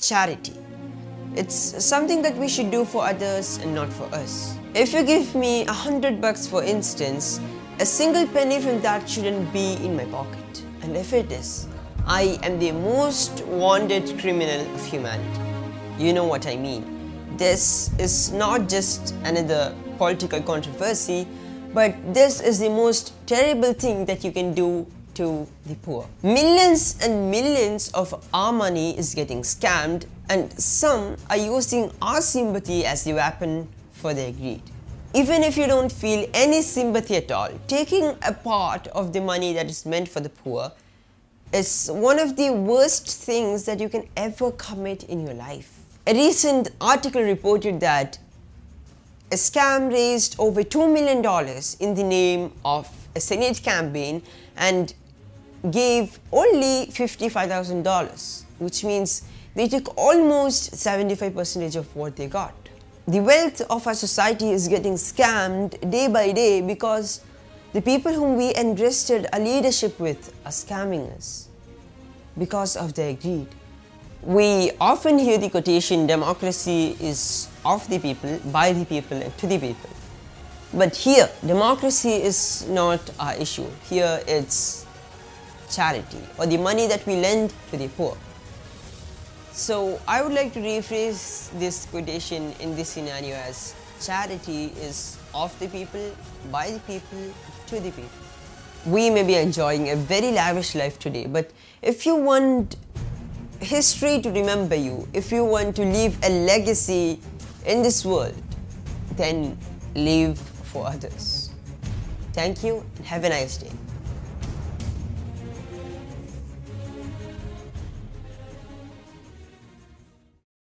charity. It's something that we should do for others and not for us. If you give me a hundred bucks for instance, a single penny from that shouldn't be in my pocket. And if it is, I am the most wanted criminal of humanity. You know what I mean. This is not just another political controversy, but this is the most terrible thing that you can do to the poor. Millions and millions of our money is getting scammed, and some are using our sympathy as the weapon for their greed. Even if you don't feel any sympathy at all, taking a part of the money that is meant for the poor is one of the worst things that you can ever commit in your life. A recent article reported that a scam raised over $2 million in the name of a Senate campaign and gave only $55,000, which means they took almost 75% of what they got. The wealth of our society is getting scammed day by day because the people whom we entrusted a leadership with are scamming us because of their greed. We often hear the quotation democracy is of the people, by the people, and to the people. But here, democracy is not our issue. Here, it's charity or the money that we lend to the poor. So, I would like to rephrase this quotation in this scenario as charity is of the people, by the people, to the people. We may be enjoying a very lavish life today, but if you want history to remember you, if you want to leave a legacy in this world, then live for others. Thank you and have a nice day.